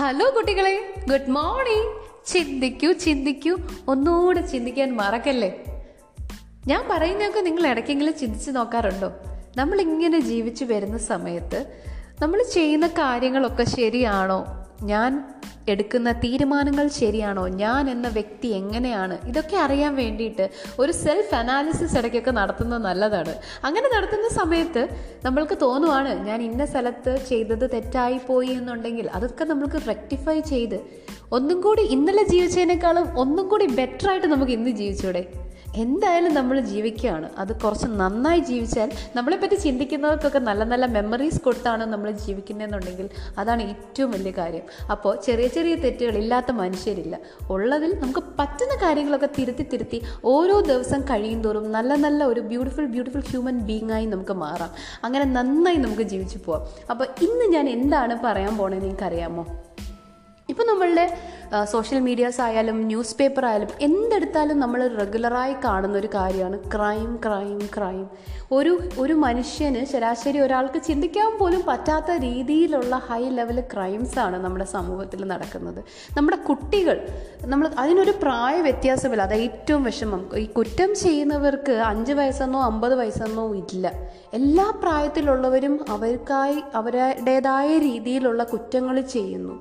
Hello കുട്ടികളെ. Good morning ചിന്തിക്കൂ ചിന്തിക്കൂ. ഒന്നുകൂടെ ചിന്തിക്കാൻ മറക്കല്ലേ? ഞാൻ പറയുന്നതൊക്കെ നിങ്ങൾ ഇടയ്ക്കെങ്കിലും ചിന്തിച്ച് നോക്കാറുണ്ടോ? നമ്മളിങ്ങനെ ജീവിച്ചു വരുന്ന സമയത്ത് നമ്മൾ ചെയ്യുന്ന കാര്യങ്ങളൊക്കെ ശരിയാണോ? ഞാൻ എടുക്കുന്ന തീരുമാനങ്ങൾ ശരിയാണോ? ഞാൻ എന്ന വ്യക്തി എങ്ങനെയാണ്? ഇതൊക്കെ അറിയാൻ വേണ്ടിയിട്ട് ഒരു സെൽഫ് അനാലിസിസ് ഇടയ്ക്കൊക്കെ നടത്തുന്നത് നല്ലതാണ്. അങ്ങനെ നടത്തുന്ന സമയത്ത് നമ്മൾക്ക് തോന്നുവാണ് ഞാൻ ഇന്ന സ്ഥലത്ത് ചെയ്തത് തെറ്റായി പോയി എന്നുണ്ടെങ്കിൽ അതൊക്കെ നമ്മൾക്ക് റെക്ടിഫൈ ചെയ്ത് ഒന്നും കൂടി ഇന്നലെ ജീവിച്ചതിനേക്കാളും ഒന്നും കൂടി ബെറ്ററായിട്ട് നമുക്ക് ഇന്ന് ജീവിച്ചൂടെ? എന്തായാലും നമ്മൾ ജീവിക്കുകയാണ്. അത് കുറച്ച് നന്നായി ജീവിച്ചാൽ നമ്മളെപ്പറ്റി ചിന്തിക്കുന്നവർക്കൊക്കെ നല്ല നല്ല മെമ്മറീസ് കൊടുത്താണ് നമ്മൾ ജീവിക്കുന്നതെന്നുണ്ടെങ്കിൽ അതാണ് ഏറ്റവും വലിയ കാര്യം. അപ്പോൾ ചെറിയ ചെറിയ തെറ്റുകൾ ഇല്ലാത്ത മനുഷ്യരില്ല. ഉള്ളതിൽ നമുക്ക് പറ്റുന്ന കാര്യങ്ങളൊക്കെ തിരുത്തി തിരുത്തി ഓരോ ദിവസം കഴിയും തോറും നല്ല നല്ല ഒരു ബ്യൂട്ടിഫുൾ ബ്യൂട്ടിഫുൾ ഹ്യൂമൻ ബീങ് ആയി നമുക്ക് മാറാം. അങ്ങനെ നന്നായി നമുക്ക് ജീവിച്ചു പോവാം. അപ്പോൾ ഇന്ന് ഞാൻ എന്താണ് പറയാൻ പോണതെന്ന് നിങ്ങൾക്കറിയാമോ? ഇപ്പോൾ നമ്മളുടെ സോഷ്യൽ മീഡിയാസ് ആയാലും ന്യൂസ് പേപ്പർ ആയാലും എന്തെടുത്താലും നമ്മൾ റെഗുലറായി കാണുന്ന ഒരു കാര്യമാണ് ക്രൈം ക്രൈം ക്രൈം ഒരു ഒരു മനുഷ്യന് ശരാശരി ഒരാൾക്ക് ചിന്തിക്കാൻ പോലും പറ്റാത്ത രീതിയിലുള്ള ഹൈ ലെവൽ ക്രൈംസാണ് നമ്മുടെ സമൂഹത്തിൽ നടക്കുന്നത്. നമ്മുടെ കുട്ടികൾ നമ്മൾ അതിനൊരു പ്രായ വ്യത്യാസമില്ല അത് ഏറ്റവും വിഷമം. ഈ കുറ്റം ചെയ്യുന്നവർക്ക് അഞ്ച് വയസ്സെന്നോ അമ്പത് വയസ്സെന്നോ ഇല്ല. എല്ലാ പ്രായത്തിലുള്ളവരും അവർക്കായി അവരുടേതായ രീതിയിലുള്ള കുറ്റങ്ങൾ ചെയ്യുന്നു.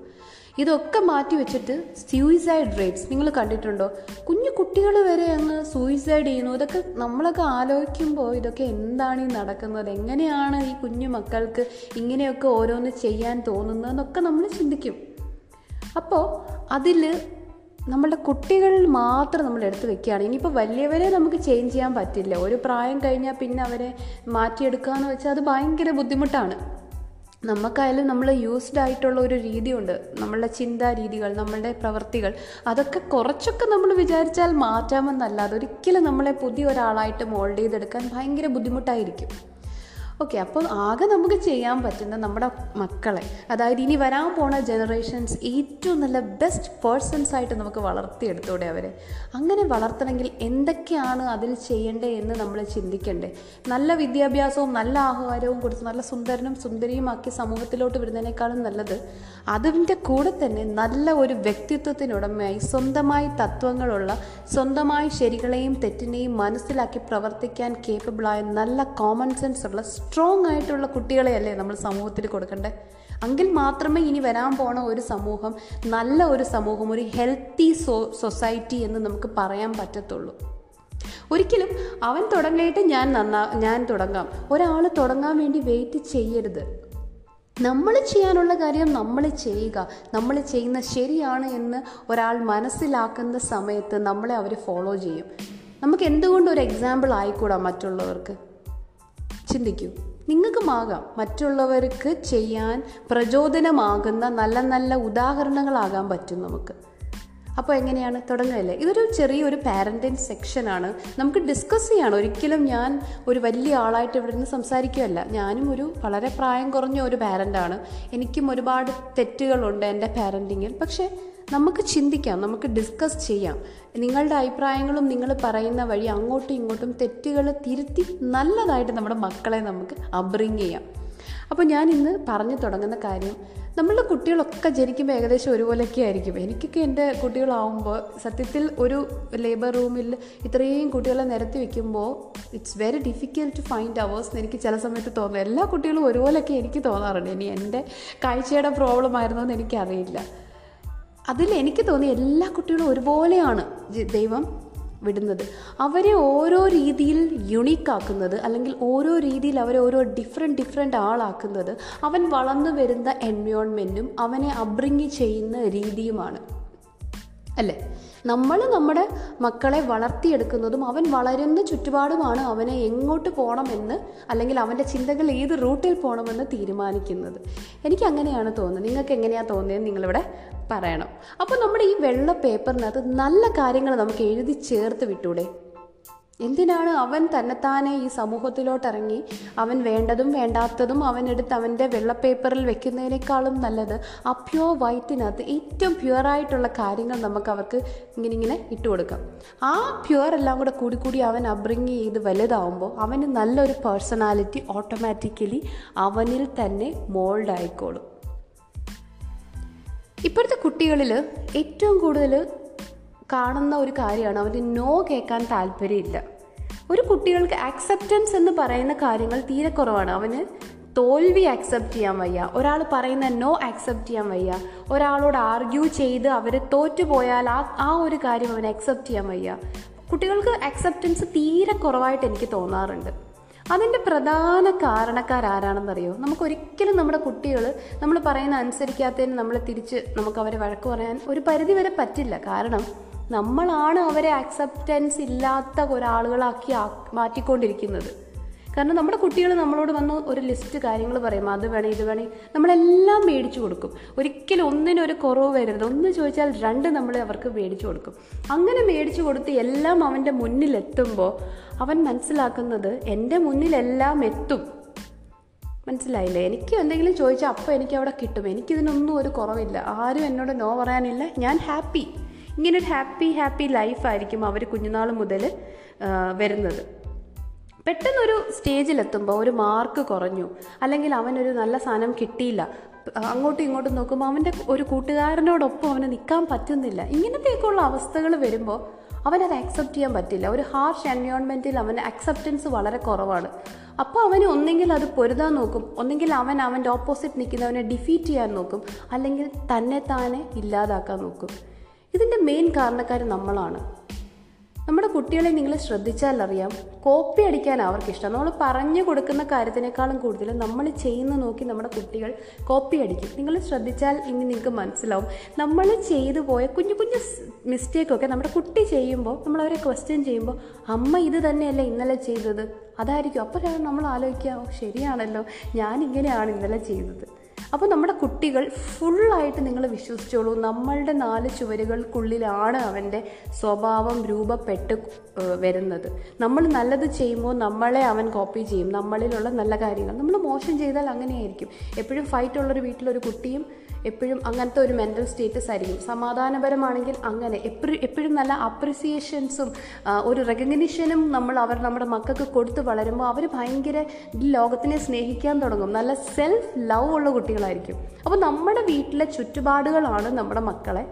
ഇതൊക്കെ മാറ്റി വെച്ചിട്ട് സൂയിസൈഡ് റേറ്റ്സ് നിങ്ങൾ കണ്ടിട്ടുണ്ടോ? കുഞ്ഞു കുട്ടികൾ വരെ അങ്ങ് സൂയിസൈഡ് ചെയ്യുന്നു. ഇതൊക്കെ നമ്മളൊക്കെ ആലോചിക്കുമ്പോൾ ഇതൊക്കെ എന്താണ് ഈ നടക്കുന്നത്? എങ്ങനെയാണ് ഈ കുഞ്ഞു മക്കൾക്ക് ഇങ്ങനെയൊക്കെ ഓരോന്ന് ചെയ്യാൻ തോന്നുന്നതെന്നൊക്കെ നമ്മൾ ചിന്തിക്കും. അപ്പോൾ അതിൽ നമ്മളുടെ കുട്ടികൾ മാത്രം നമ്മൾ എടുത്ത് വെക്കുകയാണ്. ഇനിയിപ്പോൾ വലിയവരെ നമുക്ക് ചേഞ്ച് ചെയ്യാൻ പറ്റില്ല. ഒരു പ്രായം കഴിഞ്ഞാൽ പിന്നെ അവരെ മാറ്റിയെടുക്കുക എന്ന് വെച്ചാൽ അത് ഭയങ്കര ബുദ്ധിമുട്ടാണ്. നമുക്കായാലും നമ്മൾ യൂസ്ഡ് ആയിട്ടുള്ള ഒരു രീതിയുണ്ട്. നമ്മളുടെ ചിന്താ രീതികൾ നമ്മളുടെ പ്രവൃത്തികൾ അതൊക്കെ കുറച്ചൊക്കെ നമ്മൾ വിചാരിച്ചാൽ മാറ്റാമെന്നല്ലാതെ ഒരിക്കലും നമ്മളെ പുതിയ ഒരാളായിട്ട് മോൾഡ് ചെയ്തെടുക്കാൻ ഭയങ്കര ബുദ്ധിമുട്ടായിരിക്കും. ഓക്കെ അപ്പോൾ ആകെ നമുക്ക് ചെയ്യാൻ പറ്റുന്ന നമ്മുടെ മക്കളെ അതായത് ഇനി വരാൻ പോണ ജനറേഷൻസ് ഏറ്റവും നല്ല ബെസ്റ്റ് പേഴ്സൺസ് ആയിട്ട് നമുക്ക് വളർത്തിയെടുത്തൂടെ അവരെ. അങ്ങനെ വളർത്തണമെങ്കിൽ എന്തൊക്കെയാണ് അതിൽ ചെയ്യേണ്ടത് എന്ന് നമ്മൾ ചിന്തിക്കണ്ടേ. നല്ല വിദ്യാഭ്യാസവും നല്ല ആഹാരവും കൊടുത്ത് നല്ല സുന്ദരനും സുന്ദരിയുമാക്കി സമൂഹത്തിലോട്ട് വിടുന്നതിനേക്കാളും നല്ലത് അതിന്റെ കൂടെ തന്നെ നല്ല ഒരു വ്യക്തിത്വത്തിനുടമയായി സ്വന്തമായി തത്വങ്ങളുള്ള സ്വന്തമായി ശരികളെയും തെറ്റിനെയും മനസ്സിലാക്കി പ്രവർത്തിക്കാൻ കേപ്പബിളായ നല്ല കോമൺ സെൻസ് ഉള്ള സ്ട്രോങ് ആയിട്ടുള്ള കുട്ടികളെയല്ലേ നമ്മൾ സമൂഹത്തിൽ കൊടുക്കേണ്ടത് എങ്കിൽ മാത്രമേ ഇനി വരാൻ പോണ ഒരു സമൂഹം നല്ല ഒരു സമൂഹം ഒരു ഹെൽത്തി സോ സൊസൈറ്റി എന്ന് നമുക്ക് പറയാൻ പറ്റത്തുള്ളൂ. ഒരിക്കലും അവൻ തുടങ്ങിയിട്ട് ഞാൻ നന്നാ ഞാൻ തുടങ്ങാം. ഒരാൾ തുടങ്ങാൻ വേണ്ടി വെയിറ്റ് ചെയ്യരുത്. നമ്മൾ ചെയ്യാനുള്ള കാര്യം നമ്മൾ ചെയ്യുക. നമ്മൾ ചെയ്യുന്ന ശരിയാണ് എന്ന് ഒരാൾ മനസ്സിലാക്കുന്ന സമയത്ത് നമ്മളെ അവർ ഫോളോ ചെയ്യും. നമുക്ക് എന്തുകൊണ്ട് ഒരു എക്സാമ്പിൾ ആയിക്കൂടാ മറ്റുള്ളവർക്ക്? ചിന്തിക്കൂ. നിങ്ങൾക്കുമാകാം മറ്റുള്ളവർക്ക് ചെയ്യാൻ പ്രചോദനമാകുന്ന നല്ല നല്ല ഉദാഹരണങ്ങളാകാൻ പറ്റും നമുക്ക്. അപ്പോൾ എങ്ങനെയാണ്? തുടങ്ങുകയല്ലേ? ഇതൊരു ചെറിയൊരു പാരന്റിങ് സെക്ഷനാണ് നമുക്ക് ഡിസ്കസ് ചെയ്യാണ്. ഒരിക്കലും ഞാൻ ഒരു വലിയ ആളായിട്ട് ഇവിടെ നിന്ന് സംസാരിക്കുകയല്ല. ഞാനും ഒരു വളരെ പ്രായം കുറഞ്ഞ ഒരു പാരന്റാണ് എനിക്കും ഒരുപാട് തെറ്റുകളുണ്ട് എന്റെ പാരന്റിങ്ങിൽ പക്ഷേ നമുക്ക് ചിന്തിക്കാം നമുക്ക് ഡിസ്കസ് ചെയ്യാം. നിങ്ങളുടെ അഭിപ്രായങ്ങളും നിങ്ങൾ പറയുന്ന വഴി അങ്ങോട്ടും ഇങ്ങോട്ടും തെറ്റുകൾ തിരുത്തി നല്ലതായിട്ട് നമ്മുടെ മക്കളെ നമുക്ക് അബ്രിങ് ചെയ്യാം. അപ്പോൾ ഞാൻ ഇന്ന് പറഞ്ഞു തുടങ്ങുന്ന കാര്യം നമ്മളുടെ കുട്ടികളൊക്കെ ജനിക്കുമ്പോൾ ഏകദേശം ഒരുപോലെയൊക്കെ ആയിരിക്കും. എനിക്കൊക്കെ എന്റെ കുട്ടികളാവുമ്പോൾ സത്യത്തിൽ ഒരു ലേബർ റൂമിൽ ഇത്രയും കുട്ടികളെ നിരത്തി വെക്കുമ്പോൾ it's very difficult to find ours എന്ന് എനിക്ക് ചില സമയത്ത് തോന്നുന്നു. എല്ലാ കുട്ടികളും ഒരുപോലെയൊക്കെ എനിക്ക് തോന്നാറുണ്ട്. ഇനി എന്റെ കാഴ്ചയുടെ പ്രോബ്ലം ആയിരുന്നോ എന്ന് എനിക്കറിയില്ല. അതിൽ എനിക്ക് തോന്നി എല്ലാ കുട്ടികളും ഒരുപോലെയാണ് ദൈവം വിടുന്നത്. അവരെ ഓരോ രീതിയിൽ യുണീക്കാക്കുന്നത് അല്ലെങ്കിൽ ഓരോ രീതിയിൽ അവരെ ഓരോ ഡിഫറെന്റ് ഡിഫറെന്റ് ആളാക്കുന്നത് അവൻ വളർന്നു വരുന്ന എൻവയോൺമെന്റും അവനെ അബ്രിങ് ചെയ്യുന്ന രീതിയുമാണ്. അല്ലേ? നമ്മൾ നമ്മുടെ മക്കളെ വളർത്തിയെടുക്കുന്നതും അവൻ വളരുന്ന ചുറ്റുപാടുമാണ് അവനെ എങ്ങോട്ട് പോകണമെന്ന് അല്ലെങ്കിൽ അവന്റെ ചിന്തകൾ ഏത് റൂട്ടിൽ പോകണമെന്ന് തീരുമാനിക്കുന്നത്. എനിക്ക് അങ്ങനെയാണ് തോന്നുന്നത്. നിങ്ങൾക്ക് എങ്ങനെയാണ് തോന്നിയത് നിങ്ങളിവിടെ പറയണം. അപ്പോൾ നമ്മുടെ ഈ വെള്ള പേപ്പറിനകത്ത് നല്ല കാര്യങ്ങൾ നമുക്ക് എഴുതി ചേർത്ത് വിട്ടൂടെ? എന്തിനാണ് അവൻ തന്നെത്താനെ ഈ സമൂഹത്തിലോട്ടിറങ്ങി? അവൻ വേണ്ടതും വേണ്ടാത്തതും അവനെടുത്ത് അവന്റെ വെള്ളപ്പേപ്പറിൽ വെക്കുന്നതിനേക്കാളും നല്ലത് ആ പ്യുവർ വൈറ്റിനകത്ത് ഏറ്റവും പ്യുവറായിട്ടുള്ള കാര്യങ്ങൾ നമുക്ക് അവർക്ക് ഇങ്ങനെ ഇങ്ങനെ ഇട്ട് കൊടുക്കാം. ആ പ്യുവർ എല്ലാം കൂടെ കൂടി കൂടി അവൻ അബ്രിങ് ചെയ്ത് വലുതാവുമ്പോൾ അവന് നല്ലൊരു പേഴ്സണാലിറ്റി ഓട്ടോമാറ്റിക്കലി അവനിൽ തന്നെ മോൾഡ് ആയിക്കോളും. ഇപ്പോഴത്തെ കുട്ടികളിൽ ഏറ്റവും കൂടുതൽ കാണുന്ന ഒരു കാര്യമാണ്. അവന് നോ കേൾക്കാൻ താല്പര്യമില്ല. ഒരു കുട്ടികൾക്ക് അക്സെപ്റ്റൻസ് എന്ന് പറയുന്ന കാര്യങ്ങൾ തീരെ കുറവാണ്. അവന് തോൽവി അക്സെപ്റ്റ് ചെയ്യാൻ വയ്യ. ഒരാൾ പറയുന്ന നോ അക്സെപ്റ്റ് ചെയ്യാൻ വയ്യ. ഒരാളോട് ആർഗ്യൂ ചെയ്ത് അവർ തോറ്റുപോയാൽ ആ ആ ഒരു കാര്യം അവന് അക്സെപ്റ്റ് ചെയ്യാൻ വയ്യ. കുട്ടികൾക്ക് അക്സെപ്റ്റൻസ് തീരെ കുറവായിട്ട് എനിക്ക് തോന്നാറുണ്ട്. അതിന്റെ പ്രധാന കാരണക്കാരാരാണെന്നറിയോ നമുക്കൊരിക്കലും നമ്മുടെ കുട്ടികൾ നമ്മൾ പറയുന്ന അനുസരിക്കാത്തതിന് നമ്മൾ തിരിച്ച് നമുക്ക് അവരെ വഴക്ക് പറയാൻ ഒരു പരിധി വരെ പറ്റില്ല. കാരണം നമ്മളാണ് അവരെ ആക്സെപ്റ്റൻസ് ഇല്ലാത്ത ഒരാളുകളാക്കി മാറ്റിക്കൊണ്ടിരിക്കുന്നത്. കാരണം നമ്മുടെ കുട്ടികൾ നമ്മളോട് വന്ന് ഒരു ലിസ്റ്റ് കാര്യങ്ങൾ പറയും അത് വേണം ഇത് വേണം നമ്മളെല്ലാം മേടിച്ചു കൊടുക്കും. ഒരിക്കലും ഒന്നിനൊരു കുറവ് വരരുത്. ഒന്ന് ചോദിച്ചാൽ രണ്ട് നമ്മൾ അവർക്ക് മേടിച്ചു കൊടുക്കും. അങ്ങനെ മേടിച്ചു കൊടുത്ത് എല്ലാം അവന്റെ മുന്നിലെത്തുമ്പോൾ അവൻ മനസ്സിലാക്കുന്നത് എന്റെ മുന്നിലെല്ലാം എത്തും. മനസ്സിലായില്ലേ? എനിക്ക് എന്തെങ്കിലും ചോദിച്ചാൽ അപ്പോൾ എനിക്ക് അവിടെ കിട്ടും. എനിക്കിതിനൊന്നും ഒരു കുറവില്ല. ആരും എന്നോട് നോ പറയാനില്ല. ഞാൻ ഹാപ്പി ഇങ്ങനൊരു ഹാപ്പി ഹാപ്പി ലൈഫായിരിക്കും അവർ കുഞ്ഞുനാൾ മുതൽ വരുന്നത്. പെട്ടെന്നൊരു സ്റ്റേജിലെത്തുമ്പോൾ ഒരു മാർക്ക് കുറഞ്ഞു. അല്ലെങ്കിൽ അവനൊരു നല്ല സാധനം കിട്ടിയില്ല. അങ്ങോട്ടും ഇങ്ങോട്ടും നോക്കുമ്പോൾ അവന്റെ ഒരു കൂട്ടുകാരനോടൊപ്പം അവന് നിൽക്കാൻ പറ്റുന്നില്ല. ഇങ്ങനത്തെയൊക്കെയുള്ള അവസ്ഥകൾ വരുമ്പോൾ അവനത് അക്സെപ്റ്റ് ചെയ്യാൻ പറ്റില്ല. ഒരു ഹാർഷ് എൻവയോൺമെന്റിൽ അവന് അക്സെപ്റ്റൻസ് വളരെ കുറവാണ്. അപ്പോൾ അവന് ഒന്നെങ്കിൽ അത് പൊരുതാൻ നോക്കും. ഒന്നെങ്കിൽ അവൻ അവന്റെ ഓപ്പോസിറ്റ് നിൽക്കുന്നവനെ ഡിഫീറ്റ് ചെയ്യാൻ നോക്കും. അല്ലെങ്കിൽ തന്നെ താനെ ഇല്ലാതാക്കാൻ നോക്കും. ഇതിന്റെ മെയിൻ കാരണക്കാർ നമ്മളാണ്. നമ്മുടെ കുട്ടികളെ നിങ്ങൾ ശ്രദ്ധിച്ചാലറിയാം കോപ്പി അടിക്കാൻ അവർക്കിഷ്ടം. നമ്മൾ പറഞ്ഞു കൊടുക്കുന്ന കാര്യത്തിനേക്കാളും കൂടുതൽ നമ്മൾ ചെയ്യുന്ന നോക്കി നമ്മുടെ കുട്ടികൾ കോപ്പി അടിക്കും. നിങ്ങൾ ശ്രദ്ധിച്ചാൽ ഇനി നിങ്ങൾക്ക് മനസ്സിലാവും. നമ്മൾ ചെയ്തു പോയ കുഞ്ഞു കുഞ്ഞു മിസ്റ്റേക്കൊക്കെ നമ്മുടെ കുട്ടി ചെയ്യുമ്പോൾ നമ്മൾ അവരെ ക്വസ്റ്റ്യൻ ചെയ്യുമ്പോൾ അമ്മ ഇത് തന്നെയല്ലേ ഇന്നലെ ചെയ്തത്? അതായിരിക്കും. അപ്പോഴാണ് നമ്മൾ ആലോചിക്കുക ശരിയാണല്ലോ. ഞാനിങ്ങനെയാണ് ഇന്നലെ ചെയ്തത്. അപ്പോൾ നമ്മുടെ കുട്ടികൾ ഫുള്ളായിട്ട് നിങ്ങൾ വിശ്വസിച്ചോളൂ. നമ്മളുടെ നാല് ചുവരുകൾക്കുള്ളിലാണ് അവന്റെ സ്വഭാവം രൂപപ്പെട്ട് വരുന്നത്. നമ്മൾ നല്ലത് ചെയ്യുമ്പോൾ നമ്മളെ അവൻ കോപ്പി ചെയ്യും. നമ്മളിലുള്ള നല്ല കാര്യങ്ങൾ നമ്മൾ മോശം ചെയ്താൽ അങ്ങനെയായിരിക്കും. എപ്പോഴും ഫൈറ്റ് ഉള്ളൊരു വീട്ടിലൊരു കുട്ടിയും എപ്പോഴും അങ്ങനത്തെ ഒരു മെന്റൽ സ്റ്റേറ്റസ് ആയിരിക്കും. സമാധാനപരമാണെങ്കിൽ അങ്ങനെ. എപ്പോഴും എപ്പോഴും നല്ല അപ്രിസിയേഷൻസും ഒരു റെക്കഗ്നിഷനും നമ്മൾ അവർ നമ്മുടെ മക്കൾക്ക് കൊടുത്ത് വളരുമ്പോൾ അവർ ഭയങ്കര ലോകത്തിനെ സ്നേഹിക്കാൻ തുടങ്ങും. നല്ല സെൽഫ് ലവ് ഉള്ള കുട്ടികളായിരിക്കും. അപ്പോൾ നമ്മുടെ വീട്ടിലെ ചുറ്റുപാടുകളാണ് നമ്മുടെ മക്കളെ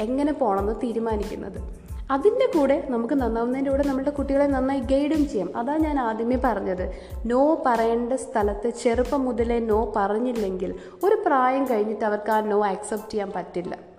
എങ്ങനെ പോകണമെന്ന് തീരുമാനിക്കുന്നത്. അതിന്റെ കൂടെ നമുക്ക് നന്നാവുന്നതിന്റെ കൂടെ നമ്മുടെ കുട്ടികളെ നന്നായി ഗൈഡും ചെയ്യാം. അതാ ഞാൻ ആദ്യമേ പറഞ്ഞത്. നോ പറയേണ്ട സ്ഥലത്ത് ചെറുപ്പം മുതലേ നോ പറഞ്ഞില്ലെങ്കിൽ ഒരു പ്രായം കഴിഞ്ഞിട്ട് അവർക്ക് ആ നോ ആക്സെപ്റ്റ് ചെയ്യാൻ പറ്റില്ല.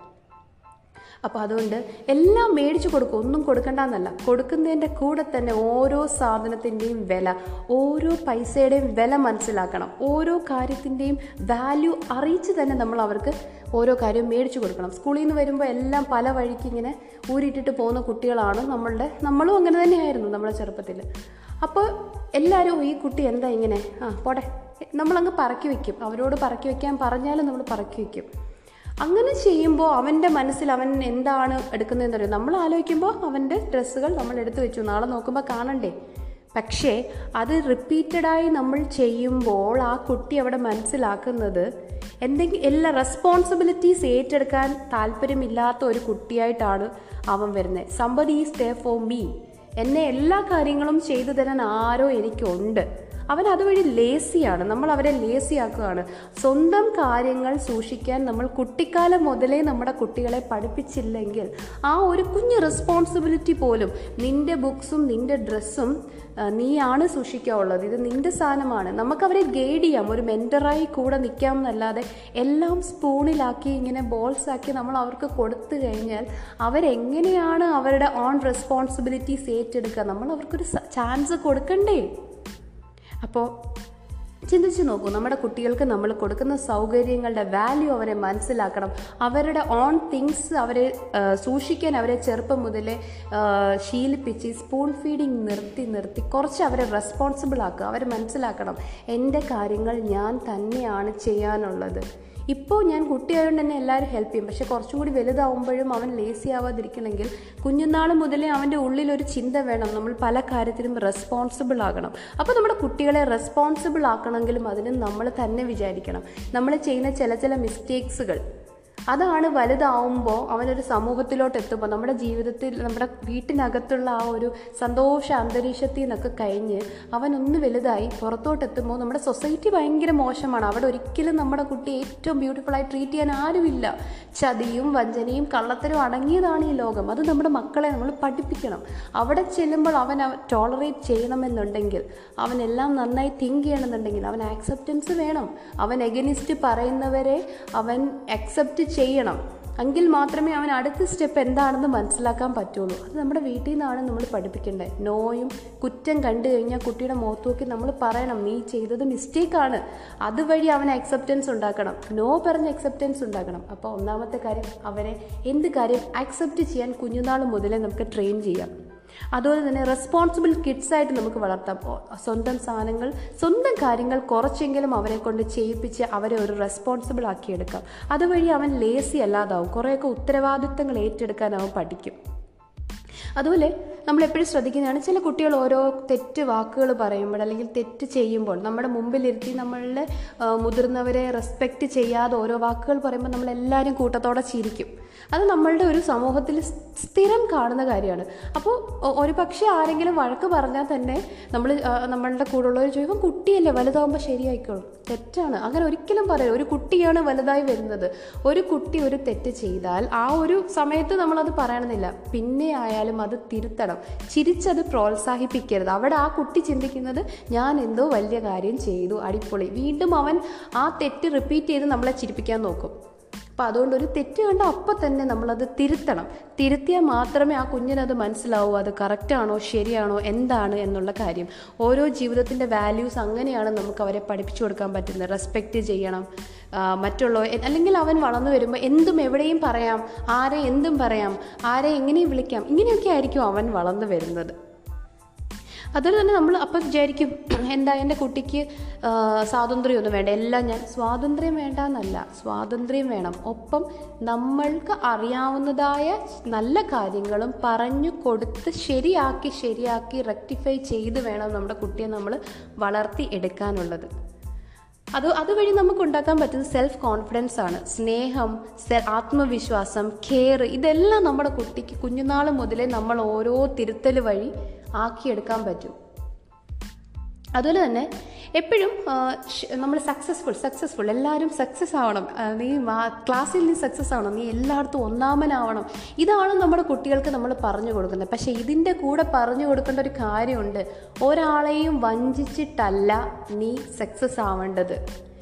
അപ്പോൾ അതുകൊണ്ട് എല്ലാം മേടിച്ചു കൊടുക്കും. ഒന്നും കൊടുക്കണ്ടെന്നല്ല. കൊടുക്കുന്നതിന്റെ കൂടെ തന്നെ ഓരോ സാധനത്തിന്റെയും വില ഓരോ പൈസയുടെയും വില മനസ്സിലാക്കണം. ഓരോ കാര്യത്തിന്റെയും വാല്യൂ അറിയിച്ച് തന്നെ നമ്മൾ അവർക്ക് ഓരോ കാര്യവും മേടിച്ചു കൊടുക്കണം. സ്കൂളിൽ നിന്ന് വരുമ്പോൾ എല്ലാം പല വഴിക്ക് ഇങ്ങനെ ഊരിയിട്ടിട്ട് പോകുന്ന കുട്ടികളാണ് നമ്മളുടെ നമ്മളും അങ്ങനെ തന്നെയായിരുന്നു നമ്മളെ ചെറുപ്പത്തിൽ അപ്പോൾ എല്ലാവരും ഈ കുട്ടി എന്താ ഇങ്ങനെ? ആ പോടെ നമ്മളങ്ങ് പറക്കി വയ്ക്കും അവരോട് പറക്കി വയ്ക്കാൻ പറഞ്ഞാലും നമ്മൾ പറക്കി വയ്ക്കും അങ്ങനെ ചെയ്യുമ്പോൾ അവന്റെ മനസ്സിൽ അവൻ എന്താണ് എടുക്കുന്നതെന്ന് അറിയാം നമ്മൾ ആലോചിക്കുമ്പോൾ അവന്റെ ഡ്രസ്സുകൾ നമ്മൾ എടുത്തു വെച്ചു. നാളെ നോക്കുമ്പോൾ കാണണ്ടേ? പക്ഷേ അത് റിപ്പീറ്റഡായി നമ്മൾ ചെയ്യുമ്പോൾ ആ കുട്ടി അവിടെ മനസ്സിലാക്കുന്നത് എന്തെങ്കിലും എല്ലാ റെസ്പോൺസിബിലിറ്റീസ് ഏറ്റെടുക്കാൻ താല്പര്യമില്ലാത്ത ഒരു കുട്ടിയായിട്ടാണ് അവൻ വരുന്നത്. Somebody is there for me എന്നെ എല്ലാ കാര്യങ്ങളും ചെയ്തു തരാൻ ആരോ എനിക്കുണ്ട്. അവൻ അതുവഴി ലേസിയാണ്. നമ്മൾ അവരെ ലേസിയാക്കുകയാണ്. സ്വന്തം കാര്യങ്ങൾ സൂക്ഷിക്കാൻ നമ്മൾ കുട്ടിക്കാലം മുതലേ നമ്മുടെ കുട്ടികളെ പഠിപ്പിച്ചില്ലെങ്കിൽ ആ ഒരു കുഞ്ഞു റെസ്പോൺസിബിലിറ്റി പോലും നിന്റെ ബുക്സും നിന്റെ ഡ്രസ്സും നീയാണ് സൂക്ഷിക്കാനുള്ളത്. ഇത് നിന്റെ സാധനമാണ്. നമുക്കവരെ ഗൈഡ് ചെയ്യാം. ഒരു മെന്ററായി കൂടെ നിൽക്കാം എന്നല്ലാതെ എല്ലാം സ്പൂണിലാക്കി ഇങ്ങനെ ബോൾസ് ആക്കി നമ്മൾ അവർക്ക് കൊടുത്തു കഴിഞ്ഞാൽ അവരെങ്ങനെയാണ് അവരുടെ ഓൺ റെസ്പോൺസിബിലിറ്റീസ് ഏറ്റെടുക്കുക? നമ്മൾ അവർക്കൊരു ചാൻസ് കൊടുക്കണ്ടേ? അപ്പോൾ ചിന്തിച്ചു നോക്കൂ നമ്മുടെ കുട്ടികൾക്ക് നമ്മൾ കൊടുക്കുന്ന സൗകര്യങ്ങളുടെ വാല്യൂ അവരെ മനസ്സിലാക്കണം. അവരുടെ ഓൺ തിങ്സ് അവരെ സൂക്ഷിക്കാൻ അവരെ ചെറുപ്പം മുതലേ ശീലിപ്പിച്ച് സ്പൂൺ ഫീഡിങ് നിർത്തി നിർത്തി കുറച്ച് അവരെ റെസ്പോൺസിബിൾ ആക്കുക. അവർ മനസ്സിലാക്കണം എന്റെ കാര്യങ്ങൾ ഞാൻ തന്നെയാണ് ചെയ്യാനുള്ളത്. ഇപ്പോൾ ഞാൻ കുട്ടിയായതുകൊണ്ട് തന്നെ എല്ലാവരും ഹെൽപ്പ് ചെയ്യും. പക്ഷേ കുറച്ചും കൂടി വലുതാവുമ്പോഴും അവൻ ലേസി ആവാതിരിക്കണമെങ്കിൽ കുഞ്ഞുനാൾ മുതലേ അവന്റെ ഉള്ളിൽ ഒരു ചിന്ത വേണം. നമ്മൾ പല കാര്യത്തിലും റെസ്പോൺസിബിൾ ആകണം. അപ്പോൾ നമ്മുടെ കുട്ടികളെ റെസ്പോൺസിബിൾ ആക്കണമെങ്കിലും അതിന് നമ്മൾ തന്നെ വിചാരിക്കണം. നമ്മൾ ചെയ്യുന്ന ചില ചില മിസ്റ്റേക്സുകൾ അതാണ് വലുതാവുമ്പോൾ അവനൊരു സമൂഹത്തിലോട്ട് എത്തുമ്പോൾ നമ്മുടെ ജീവിതത്തിൽ നമ്മുടെ വീട്ടിനകത്തുള്ള ആ ഒരു സന്തോഷ അന്തരീക്ഷത്തിൽ നിന്നൊക്കെ കഴിഞ്ഞ് അവനൊന്ന് വലുതായി പുറത്തോട്ട് എത്തുമ്പോൾ നമ്മുടെ സൊസൈറ്റി ഭയങ്കര മോശമാണ്. അവിടെ ഒരിക്കലും നമ്മുടെ കുട്ടിയെ ഏറ്റവും ബ്യൂട്ടിഫുള്ളായി ട്രീറ്റ് ചെയ്യാൻ ആരുമില്ല. ചതിയും വഞ്ചനയും കള്ളത്തരും അടങ്ങിയതാണ് ഈ ലോകം. അത് നമ്മുടെ മക്കളെ നമ്മൾ പഠിപ്പിക്കണം. അവിടെ ചെല്ലുമ്പോൾ അവൻ ടോളറേറ്റ് ചെയ്യണമെന്നുണ്ടെങ്കിൽ അവനെല്ലാം നന്നായി തിങ്ക് ചെയ്യണമെന്നുണ്ടെങ്കിൽ അവൻ ആക്സെപ്റ്റൻസ് വേണം. അവൻ എഗനിസ്റ്റ് പറയുന്നവരെ അവൻ അക്സെപ്റ്റ് ചെയ്യണം. എങ്കിൽ മാത്രമേ അവൻ അടുത്ത സ്റ്റെപ്പ് എന്താണെന്ന് മനസ്സിലാക്കാൻ പറ്റുള്ളൂ. അത് നമ്മുടെ വീട്ടിൽ നിന്നാണ് നമ്മൾ പഠിപ്പിക്കേണ്ടത്. നോയും കുറ്റം കണ്ടു കഴിഞ്ഞാൽ കുട്ടിയുടെ മുഖത്ത് നോക്കി നമ്മൾ പറയണം നീ ചെയ്തത് മിസ്റ്റേക്കാണ് അതുവഴി അവൻ അക്സെപ്റ്റൻസ് ഉണ്ടാക്കണം. നോ പറഞ്ഞ് അക്സെപ്റ്റൻസ് ഉണ്ടാക്കണം. അപ്പോൾ ഒന്നാമത്തെ കാര്യം അവനെ എന്ത് കാര്യം അക്സെപ്റ്റ് ചെയ്യാൻ കുഞ്ഞുനാൾ മുതലേ നമുക്ക് ട്രെയിൻ ചെയ്യാം. അതുപോലെ തന്നെ റെസ്പോൺസിബിൾ കിഡ്സായിട്ട് നമുക്ക് വളർത്താം. സ്വന്തം സാധനങ്ങൾ സ്വന്തം കാര്യങ്ങൾ കുറച്ചെങ്കിലും അവരെ കൊണ്ട് ചെയ്യിപ്പിച്ച് അവരെ ഒരു റെസ്പോൺസിബിൾ ആക്കിയെടുക്കാം അതുവഴി അവൻ ലേസി അല്ലാതാവും. കുറേയൊക്കെ ഉത്തരവാദിത്തങ്ങൾ ഏറ്റെടുക്കാൻ അവൻ പഠിക്കും. അതുപോലെ നമ്മൾ എപ്പോഴും ശ്രദ്ധിക്കുന്നതാണ് ചില കുട്ടികൾ ഓരോ തെറ്റ് വാക്കുകൾ പറയുമ്പോൾ അല്ലെങ്കിൽ തെറ്റ് ചെയ്യുമ്പോൾ നമ്മുടെ മുമ്പിലിരുത്തി നമ്മളുടെ മുതിർന്നവരെ റെസ്പെക്റ്റ് ചെയ്യാതെ ഓരോ വാക്കുകൾ പറയുമ്പോൾ നമ്മളെല്ലാവരും കൂട്ടത്തോടെ ചിരിക്കും. അത് നമ്മളുടെ ഒരു സമൂഹത്തിൽ സ്ഥിരം കാണുന്ന കാര്യമാണ്. അപ്പോൾ ഒരു പക്ഷേ ആരെങ്കിലും വഴക്ക് പറഞ്ഞാൽ തന്നെ നമ്മൾ നമ്മളുടെ കൂടെയുള്ളവർ ചോദിക്കും കുട്ടിയല്ലേ വലുതാകുമ്പോൾ ശരിയായിക്കോളും. തെറ്റാണ്. അങ്ങനെ ഒരിക്കലും പറയരുത്. ഒരു കുട്ടിയാണ് വലുതായി വരുന്നത്. ഒരു കുട്ടി ഒരു തെറ്റ് ചെയ്താൽ ആ ഒരു സമയത്ത് നമ്മളത് പറയണമെന്നില്ല. പിന്നെ ആയാലും അത് തിരുത്തണം. ചിരിച്ചത് പ്രോത്സാഹിപ്പിക്കരുത്. അവിടെ ആ കുട്ടി ചിന്തിക്കുന്നത് ഞാൻ എന്തോ വലിയ കാര്യം ചെയ്തു അടിപൊളി. വീണ്ടും അവൻ ആ തെറ്റ് റിപ്പീറ്റ് ചെയ്ത് നമ്മളെ ചിരിപ്പിക്കാൻ നോക്കും. അപ്പം അതുകൊണ്ട് ഒരു തെറ്റ് കണ്ട അപ്പം തന്നെ നമ്മളത് തിരുത്തണം. തിരുത്തിയാൽ മാത്രമേ ആ കുഞ്ഞിനത് മനസ്സിലാവൂ അത് കറക്റ്റാണോ ശരിയാണോ എന്താണ് എന്നുള്ള കാര്യം. ഓരോ ജീവിതത്തിന്റെ വാല്യൂസ് അങ്ങനെയാണ് നമുക്ക് അവരെ പഠിപ്പിച്ചു കൊടുക്കാൻ പറ്റുന്നത്. റെസ്പെക്റ്റ് ചെയ്യണം ആ, മറ്റുള്ളവർ അല്ലെങ്കിൽ അവൻ വളർന്നു വരുമ്പോൾ എന്തും എവിടെയും പറയാം ആരെ എന്തും പറയാം ആരെ എങ്ങനെയും വിളിക്കാം ഇങ്ങനെയൊക്കെ ആയിരിക്കും അവൻ വളർന്നു വരുന്നത്. അതുപോലെ തന്നെ നമ്മൾ അപ്പം വിചാരിക്കും എന്താ എന്റെ കുട്ടിക്ക് സ്വാതന്ത്ര്യം സ്വാതന്ത്ര്യമൊന്നും വേണ്ട. എല്ലാം ഞാൻ സ്വാതന്ത്ര്യം വേണ്ട എന്നല്ല സ്വാതന്ത്ര്യം വേണം. ഒപ്പം നമ്മൾക്ക് അറിയാവുന്നതായ നല്ല കാര്യങ്ങളും പറഞ്ഞു കൊടുത്ത് ശരിയാക്കി ശരിയാക്കി റെക്ടിഫൈ ചെയ്ത് വേണം നമ്മുടെ കുട്ടിയെ നമ്മൾ വളർത്തി എടുക്കാനുള്ളത്. അത് അതുവഴി നമുക്ക് ഉണ്ടാക്കാൻ പറ്റുന്നത് സെൽഫ് കോൺഫിഡൻസ് ആണ്. സ്നേഹം ആത്മവിശ്വാസം കെയർ ഇതെല്ലാം നമ്മുടെ കുട്ടിക്ക് കുഞ്ഞുനാൾ മുതലേ നമ്മൾ ഓരോ തിരുത്തൽ വഴി ആക്കിയെടുക്കാൻ പറ്റും. അതുപോലെ തന്നെ എപ്പോഴും നമ്മൾ സക്സസ്ഫുൾ സക്സസ്ഫുൾ എല്ലാവരും സക്സസ് ആവണം. നീ ക്ലാസ്സിൽ നീ സക്സസ് ആവണം. നീ എല്ലായിടത്തും ഒന്നാമനാവണം. ഇതാണ് നമ്മുടെ കുട്ടികൾക്ക് നമ്മൾ പറഞ്ഞു കൊടുക്കുന്നത്. പക്ഷേ ഇതിന്റെ കൂടെ പറഞ്ഞു കൊടുക്കേണ്ട ഒരു കാര്യമുണ്ട്. ഒരാളെയും വഞ്ചിച്ചിട്ടല്ല നീ സക്സസ് ആവേണ്ടത്.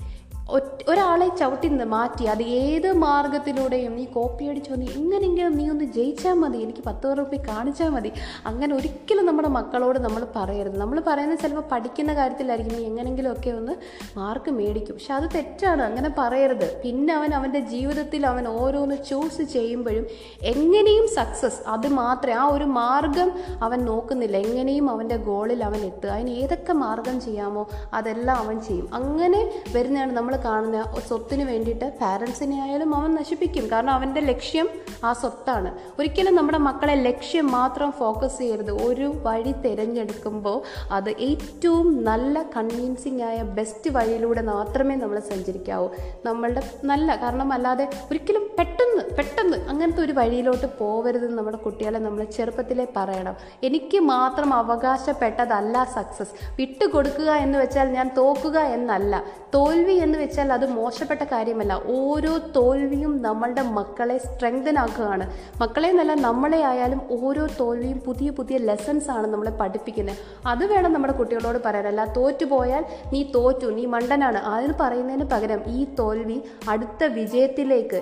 ഒരാളെ ചവിട്ടി മാറ്റി അത് ഏത് മാർഗത്തിലൂടെയും നീ കോപ്പി അടിച്ച് നീ എങ്ങനെയെങ്കിലും നീ ഒന്ന് ജയിച്ചാൽ മതി എനിക്ക് പത്ത് റുപ്യ കാണിച്ചാൽ മതി. അങ്ങനെ ഒരിക്കലും നമ്മുടെ മക്കളോട് നമ്മൾ പറയരുത്. നമ്മൾ പറയുന്നത് ചിലപ്പോൾ പഠിക്കുന്ന കാര്യത്തിലായിരിക്കും. നീ എങ്ങനെയെങ്കിലും ഒക്കെ ഒന്ന് മാർക്ക് മേടിക്കും. പക്ഷെ അത് തെറ്റാണ്. അങ്ങനെ പറയരുത്. പിന്നെ അവൻ അവന്റെ ജീവിതത്തിൽ അവൻ ഓരോന്ന് ചൂസ് ചെയ്യുമ്പോഴും എങ്ങനെയും സക്സസ് അത് മാത്രമേ ആ ഒരു മാർഗം അവൻ നോക്കുന്നില്ല. എങ്ങനെയും അവന്റെ ഗോളിൽ അവൻ എത്തുക. അതിന് ഏതൊക്കെ മാർഗം ചെയ്യാമോ അതെല്ലാം അവൻ ചെയ്യും. അങ്ങനെ വരുന്നതാണ് നമ്മൾ കാണുന്ന സ്വത്തിന് വേണ്ടിയിട്ട് പാരൻസിനെ ആയാലും അവൻ നശിപ്പിക്കും. കാരണം അവന്റെ ലക്ഷ്യം ആ സ്വത്താണ്. ഒരിക്കലും നമ്മുടെ മക്കളെ ലക്ഷ്യം മാത്രം ഫോക്കസ് ചെയ്യരുത്. ഒരു വഴി തിരഞ്ഞെടുക്കുമ്പോൾ അത് ഏറ്റവും നല്ല കൺവീൻസിങ് ആയ ബെസ്റ്റ് വഴിയിലൂടെ മാത്രമേ നമ്മൾ സഞ്ചരിക്കാവൂ. നമ്മളുടെ നല്ല കാരണം അല്ലാതെ ഒരിക്കലും പെട്ടെന്ന് പെട്ടെന്ന് അങ്ങനത്തെ ഒരു വഴിയിലോട്ട് പോകരുതെന്ന് നമ്മുടെ കുട്ടികളെ നമ്മൾ ചെറുപ്പത്തിലേ പറയണം. എനിക്ക് മാത്രം അവകാശപ്പെട്ടതല്ല സക്സസ് വിട്ടുകൊടുക്കുക എന്ന് വെച്ചാൽ ഞാൻ തോക്കുക എന്നല്ല. തോൽവി എന്ന് വെച്ചാൽ അത് മോശപ്പെട്ട കാര്യമല്ല. ഓരോ തോൽവിയും നമ്മളുടെ മക്കളെ സ്ട്രെങ്തൻ ആക്കുകയാണ് മക്കളെ എന്നല്ല നമ്മളെ ആയാലും ഓരോ തോൽവിയും പുതിയ പുതിയ ലെസൺസ് ആണ് നമ്മളെ പഠിപ്പിക്കുന്നത്. അത് വേണം നമ്മുടെ കുട്ടികളോട് പറയാനല്ല തോറ്റു തോറ്റുപോയാൽ നീ തോറ്റു നീ മണ്ടനാണ്. അതിന് പറയുന്നതിന് പകരം ഈ തോൽവി അടുത്ത വിജയത്തിലേക്ക്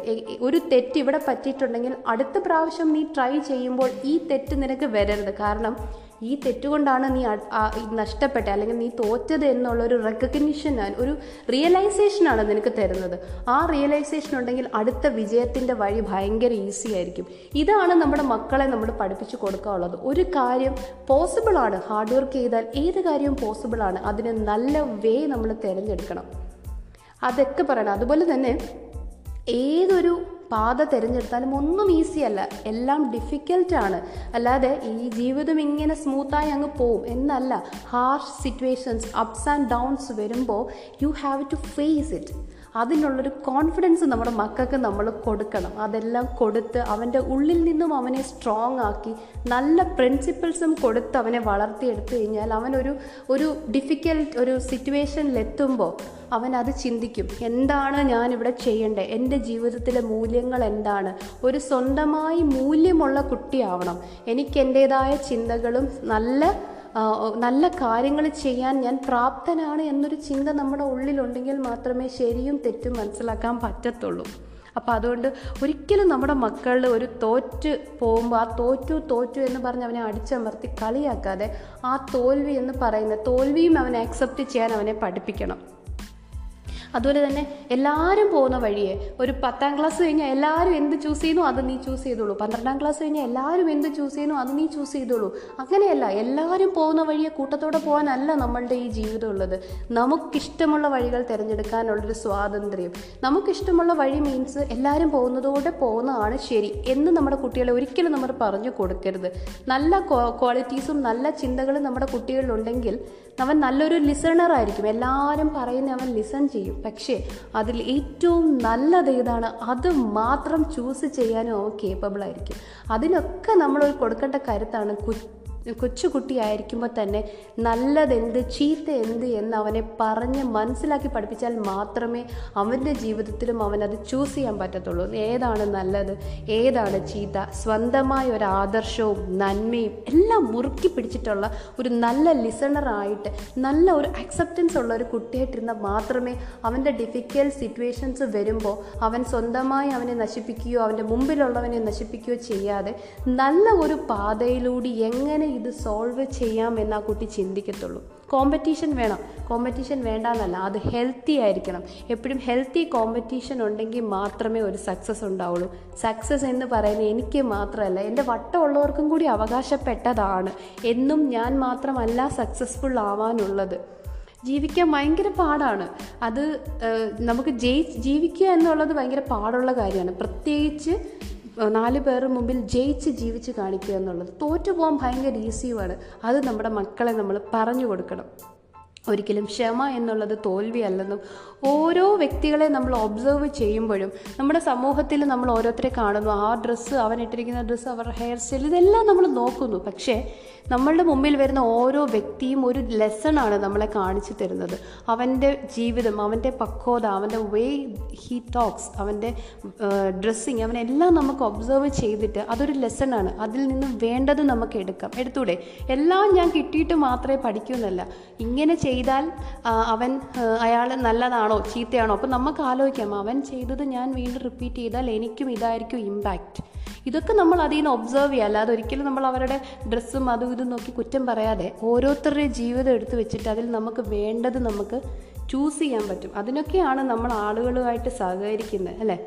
ഒരു തെറ്റ് ഇവിടെ പറ്റിയിട്ടുണ്ടെങ്കിൽ അടുത്ത പ്രാവശ്യം നീ ട്രൈ ചെയ്യുമ്പോൾ ഈ തെറ്റ് നിനക്ക് വരരുത്. കാരണം ഈ തെറ്റുകൊണ്ടാണ് നീ നഷ്ടപ്പെട്ട അല്ലെങ്കിൽ നീ തോറ്റത് എന്നുള്ള ഒരു റെക്കഗ്നിഷൻ ഒരു റിയലൈസേഷനാണ് നിനക്ക് തരുന്നത്. ആ റിയലൈസേഷൻ ഉണ്ടെങ്കിൽ അടുത്ത വിജയത്തിന്റെ വഴി ഭയങ്കര ഈസി ആയിരിക്കും. ഇതാണ് നമ്മുടെ മക്കളെ നമ്മൾ പഠിപ്പിച്ചു കൊടുക്കാനുള്ളത്. ഒരു കാര്യം പോസിബിൾ ആണ്. ഹാർഡ് വർക്ക് ചെയ്താൽ ഏത് കാര്യവും പോസിബിൾ ആണ്. അതിന് നല്ല വേ നമ്മൾ തിരഞ്ഞെടുക്കണം. അതൊക്കെ പറയണം. അതുപോലെ തന്നെ ഏതൊരു പാത തിരഞ്ഞെടുത്താലും ഒന്നും ഈസി അല്ല. എല്ലാം ഡിഫിക്കൽട്ടാണ് അല്ലാതെ ഈ ജീവിതം ഇങ്ങനെ സ്മൂത്തായി അങ്ങ് പോവും എന്നല്ല. Harsh situations ups and downs വരുമ്പോൾ you have to face it അതിനുള്ളൊരു കോൺഫിഡൻസ് നമ്മുടെ മക്കൾക്ക് നമ്മൾ കൊടുക്കണം. അതെല്ലാം കൊടുത്ത് അവന്റെ ഉള്ളിൽ നിന്നും അവനെ സ്ട്രോങ് ആക്കി നല്ല പ്രിൻസിപ്പിൾസും കൊടുത്ത് അവനെ വളർത്തിയെടുത്തു കഴിഞ്ഞാൽ അവനൊരു ഒരു ഡിഫിക്കൽട്ട് ഒരു സിറ്റുവേഷനിലെത്തുമ്പോൾ അവൻ അത് ചിന്തിക്കും. എന്താണ് ഞാനിവിടെ ചെയ്യേണ്ടത്? എന്റെ ജീവിതത്തിലെ മൂല്യങ്ങൾ എന്താണ്? ഒരു സ്വന്തമായി മൂല്യമുള്ള കുട്ടിയാവണം. എനിക്ക് എന്റേതായ ചിന്തകളും നല്ല നല്ല കാര്യങ്ങൾ ചെയ്യാൻ ഞാൻ പ്രാപ്തനാണ് എന്നൊരു ചിന്ത നമ്മുടെ ഉള്ളിലുണ്ടെങ്കിൽ മാത്രമേ ശരിയും തെറ്റും മനസ്സിലാക്കാൻ പറ്റത്തുള്ളൂ. അപ്പോൾ അതുകൊണ്ട് ഒരിക്കലും നമ്മുടെ മക്കളിൽ ഒരു തോറ്റ് പോകുമ്പോൾ ആ തോറ്റു തോറ്റു എന്ന് പറഞ്ഞ് അവനെ അടിച്ചമർത്തി കളിയാക്കാതെ ആ തോൽവി എന്ന് പറയുന്ന തോൽവിയും അവനെ അക്സെപ്റ്റ് ചെയ്യാൻ അവനെ പഠിപ്പിക്കണം. അതുപോലെ തന്നെ എല്ലാവരും പോകുന്ന വഴിയെ ഒരു പത്താം ക്ലാസ് കഴിഞ്ഞാൽ എല്ലാവരും എന്ത് ചൂസ് ചെയ്യുന്നു അത് നീ ചൂസ് ചെയ്തോളൂ. പന്ത്രണ്ടാം ക്ലാസ് കഴിഞ്ഞാൽ എല്ലാവരും എന്ത് ചൂസ് ചെയ്യുന്നു അത് നീ ചൂസ് ചെയ്തോളൂ. അങ്ങനെയല്ല എല്ലാവരും പോകുന്ന വഴിയെ കൂട്ടത്തോടെ പോകാനല്ല നമ്മളുടെ ഈ ജീവിതം ഉള്ളത് നമുക്കിഷ്ടമുള്ള വഴികൾ തിരഞ്ഞെടുക്കാനുള്ളൊരു സ്വാതന്ത്ര്യം. നമുക്കിഷ്ടമുള്ള വഴി മീൻസ് എല്ലാവരും പോകുന്നതോടെ പോകുന്നതാണ് ശരി എന്ന് നമ്മുടെ കുട്ടികളെ ഒരിക്കലും നമ്മൾ പറഞ്ഞു കൊടുക്കരുത്. നല്ല ക്വാളിറ്റീസും നല്ല ചിന്തകളും നമ്മുടെ കുട്ടികളിലുണ്ടെങ്കിൽ അവൻ നല്ലൊരു ലിസണർ ആയിരിക്കും. എല്ലാവരും പറയുന്ന അവൻ ലിസൺ ചെയ്യും. പക്ഷേ അതിൽ ഏറ്റവും നല്ലത് ഏതാണ്? അത് മാത്രം ചൂസ് ചെയ്യാനും അവൻ കേപ്പബിൾ ആയിരിക്കും. അതിനൊക്കെ നമ്മൾ കൊടുക്കേണ്ട കരുത്താണ് കു കൊച്ചുകുട്ടിയായിരിക്കുമ്പോൾ തന്നെ നല്ലതെന്ത് ചീത്ത എന്ത് എന്ന് അവനെ പറഞ്ഞ് മനസ്സിലാക്കി പഠിപ്പിച്ചാൽ മാത്രമേ അവന്റെ ജീവിതത്തിലും അവനത് ചൂസ് ചെയ്യാൻ പറ്റത്തുള്ളൂ. ഏതാണ് നല്ലത് ഏതാണ് ചീത്ത? സ്വന്തമായ ഒരു ആദർശവും നന്മയും എല്ലാം മുറുക്കി പിടിച്ചിട്ടുള്ള ഒരു നല്ല ലിസണറായിട്ട് നല്ല ഒരു അക്സെപ്റ്റൻസ് ഉള്ള ഒരു കുട്ടിയായിട്ടിരുന്നാൽ മാത്രമേ അവന്റെ ഡിഫിക്കൽട്ട് സിറ്റുവേഷൻസ് വരുമ്പോൾ അവൻ സ്വന്തമായി അവനെ നശിപ്പിക്കുകയോ അവന്റെ മുമ്പിലുള്ളവനെ നശിപ്പിക്കുകയോ ചെയ്യാതെ നല്ല ഒരു പാതയിലൂടെ എങ്ങനെ ഇത് സോൾവ് ചെയ്യാമെന്ന് ആ കുട്ടി ചിന്തിക്കത്തുള്ളൂ. കോമ്പറ്റീഷൻ വേണം. കോമ്പറ്റീഷൻ വേണ്ടാന്നല്ല. അത് ഹെൽത്തി ആയിരിക്കണം. എപ്പോഴും ഹെൽത്തി കോമ്പറ്റീഷൻ ഉണ്ടെങ്കിൽ മാത്രമേ ഒരു സക്സസ് ഉണ്ടാവുള്ളൂ. സക്സസ് എന്ന് പറയുന്നത് എനിക്ക് മാത്രമല്ല എന്റെ വട്ടമുള്ളവർക്കും കൂടി അവകാശപ്പെട്ടതാണ്. എന്നും ഞാൻ മാത്രമല്ല സക്സസ്ഫുൾ ആവാനുള്ളത്. ജീവിക്കാൻ ഭയങ്കര പാടാണ്. അത് നമുക്ക് ജയി ജീവിക്കുക എന്നുള്ളത് ഭയങ്കര പാടുള്ള കാര്യമാണ്. പ്രത്യേകിച്ച് നാല് പേരുടെ മുമ്പിൽ ജയിച്ച് ജീവിച്ച് കാണിക്കുക എന്നുള്ളത് തോറ്റു പോകാൻ ഭയങ്കര ഈസിയുമാണ് അത് നമ്മുടെ മക്കളെ നമ്മൾ പറഞ്ഞു കൊടുക്കണം. ഒരിക്കലും ക്ഷമ എന്നുള്ളത് തോൽവിയല്ലെന്നും ഓരോ വ്യക്തികളെ നമ്മൾ ഒബ്സർവ് ചെയ്യുമ്പോഴും നമ്മുടെ സമൂഹത്തിൽ നമ്മൾ ഓരോരുത്തരെ കാണുന്നു. ആ ഡ്രസ്സ് അവൻ ഇട്ടിരിക്കുന്ന ഡ്രസ്സ് അവരുടെ ഹെയർ സ്റ്റൈൽ ഇതെല്ലാം നമ്മൾ നോക്കുന്നു. പക്ഷേ നമ്മളുടെ മുമ്പിൽ വരുന്ന ഓരോ വ്യക്തിയും ഒരു ലെസണാണ് നമ്മളെ കാണിച്ചു തരുന്നത്. അവന്റെ ജീവിതം അവന്റെ പക്വത അവന്റെ വേ ഹി ടോക്സ് അവന്റെ ഡ്രസ്സിങ് അവനെല്ലാം നമുക്ക് ഒബ്സർവ് ചെയ്തിട്ട് അതൊരു ലെസണാണ് അതിൽ നിന്ന് വേണ്ടത് നമുക്ക് എടുക്കാം. എടുത്തൂടെ? എല്ലാം ഞാൻ കിട്ടിയിട്ട് മാത്രമേ പഠിക്കൂ എന്നല്ല. ഇങ്ങനെ ചെയ്താൽ അവൻ അയാൾ നല്ലതാണോ ചീത്തയാണോ അപ്പം നമുക്ക് ആലോചിക്കാം അവൻ ചെയ്തത് ഞാൻ വീണ്ടും റിപ്പീറ്റ് ചെയ്താൽ എനിക്കും ഇതായിരിക്കും ഇമ്പാക്റ്റ് ഇതൊക്കെ നമ്മൾ അതിൽ നിന്ന് ഒബ്സർവ് ചെയ്യുക അല്ലാതെ ഒരിക്കലും നമ്മൾ അവരുടെ ഡ്രസ്സും അതും ഇതും നോക്കി കുറ്റം പറയാതെ ഓരോരുത്തരുടെ ജീവിതം എടുത്തു വെച്ചിട്ട് അതിൽ നമുക്ക് വേണ്ടത് നമുക്ക് ചൂസ് ചെയ്യാൻ പറ്റും. അതിനൊക്കെയാണ് നമ്മൾ ആളുകളുമായിട്ട് സഹകരിക്കുന്നത് അല്ലേ?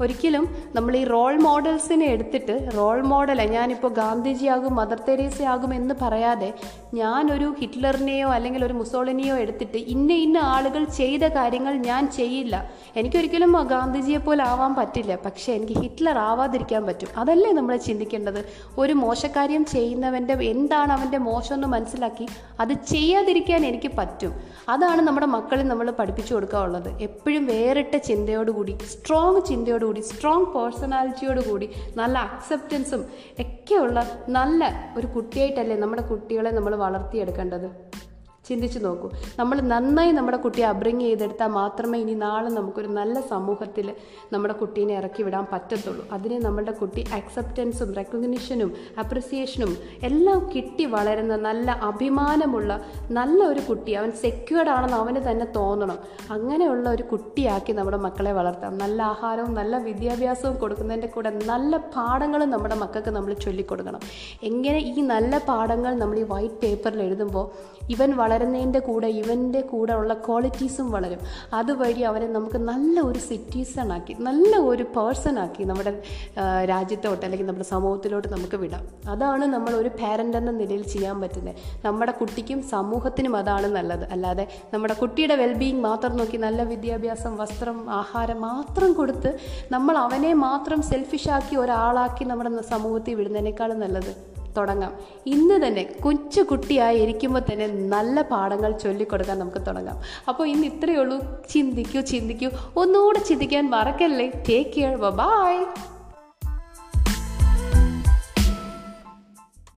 ഒരിക്കലും നമ്മൾ ഈ റോൾ മോഡൽസിനെ എടുത്തിട്ട് റോൾ മോഡൽ ഞാനിപ്പോൾ ഗാന്ധിജിയാകും മദർ തെരേസയാകും എന്ന് പറയാതെ ഞാനൊരു ഹിറ്റ്ലറിനെയോ അല്ലെങ്കിൽ ഒരു മുസോളിനെയോ എടുത്തിട്ട് ഇന്ന ഇന്ന ആളുകൾ ചെയ്ത കാര്യങ്ങൾ ഞാൻ ചെയ്യില്ല. എനിക്കൊരിക്കലും ഗാന്ധിജിയെ പോലെ ആവാൻ പറ്റില്ല. പക്ഷേ എനിക്ക് ഹിറ്റ്ലർ ആവാതിരിക്കാൻ പറ്റും. അതല്ലേ നമ്മൾ ചിന്തിക്കേണ്ടത്? ഒരു മോശക്കാര്യം ചെയ്യുന്നവന്റെ എന്താണ് അവന്റെ മോശം എന്ന് മനസ്സിലാക്കി അത് ചെയ്യാതിരിക്കാൻ എനിക്ക് പറ്റും. അതാണ് നമ്മുടെ മക്കളെ നമ്മൾ പഠിപ്പിച്ചു കൊടുക്കാനുള്ളത്. എപ്പോഴും വേറിട്ട ചിന്തയോടുകൂടി സ്ട്രോങ് ചിന്തയോടുകൂടി സ്ട്രോങ് പേഴ്സണാലിറ്റിയോട് കൂടി നല്ല അക്സെപ്റ്റൻസും ഒക്കെയുള്ള നല്ല ഒരു കുട്ടിയായിട്ടല്ലേ നമ്മുടെ കുട്ടികളെ നമ്മൾ വളർത്തിയെടുക്കേണ്ടത്? ചിന്തിച്ചു നോക്കൂ. നമ്മൾ നന്നായി നമ്മുടെ കുട്ടിയെ അബ്രിങ് ചെയ്തെടുത്താൽ മാത്രമേ ഇനി നാളെ നമുക്കൊരു നല്ല സമൂഹത്തിൽ നമ്മുടെ കുട്ടീനെ ഇറക്കി വിടാൻ പറ്റത്തുള്ളൂ. അതിനെ നമ്മളുടെ കുട്ടി അക്സെപ്റ്റൻസും റെക്കഗ്നിഷനും അപ്രിസിയേഷനും എല്ലാം കിട്ടി വളരുന്ന നല്ല അഭിമാനമുള്ള നല്ല ഒരു കുട്ടി അവൻ സെക്യൂർഡ് ആണെന്ന് അവന് തന്നെ തോന്നണം. അങ്ങനെയുള്ള ഒരു കുട്ടിയാക്കി നമ്മുടെ മക്കളെ വളർത്താം. നല്ല ആഹാരവും നല്ല വിദ്യാഭ്യാസവും കൊടുക്കുന്നതിന്റെ കൂടെ നല്ല പാഠങ്ങളും നമ്മുടെ മക്കൾക്ക് നമ്മൾ ചൊല്ലിക്കൊടുക്കണം. എങ്ങനെ ഈ നല്ല പാഠങ്ങൾ നമ്മൾ ഈ വൈറ്റ് പേപ്പറിൽ എഴുതുമ്പോൾ ഇവൻ വളരുന്നതിന്റെ കൂടെ ഇവന്റെ കൂടെ ഉള്ള ക്വാളിറ്റീസും വളരും. അതുവഴി അവനെ നമുക്ക് നല്ല ഒരു സിറ്റീസൺ ആക്കി നല്ല ഒരു പേഴ്സൺ ആക്കി നമ്മുടെ രാജ്യത്തോട്ട് അല്ലെങ്കിൽ നമ്മുടെ സമൂഹത്തിലോട്ട് നമുക്ക് വിടാം. അതാണ് നമ്മൾ ഒരു പാരന്റ് എന്ന നിലയിൽ ചെയ്യാൻ പറ്റുന്നത്. നമ്മുടെ കുട്ടിക്കും സമൂഹത്തിനും അതാണ് നല്ലത്. അല്ലാതെ നമ്മുടെ കുട്ടിയുടെ വെൽബീയിങ് മാത്രം നോക്കി നല്ല വിദ്യാഭ്യാസം വസ്ത്രം ആഹാരം മാത്രം കൊടുത്ത് നമ്മൾ അവനെ മാത്രം സെൽഫിഷാക്കി ഒരാളാക്കി നമ്മുടെ സമൂഹത്തിൽ വിടുന്നതിനേക്കാളും നല്ലത്. തുടങ്ങാം. ഇന്ന് തന്നെ കൊച്ചു കുട്ടിയായി ഇരിക്കുമ്പോൾ തന്നെ നല്ല പാഠങ്ങൾ ചൊല്ലിക്കൊടുക്കാൻ നമുക്ക് തുടങ്ങാം. അപ്പോൾ ഇന്ന് ഇത്രയേ ഉള്ളൂ. ചിന്തിക്കൂ ചിന്തിക്കൂ. ഒന്നുകൂടെ ചിന്തിക്കാൻ മറക്കല്ലേ? Take care bye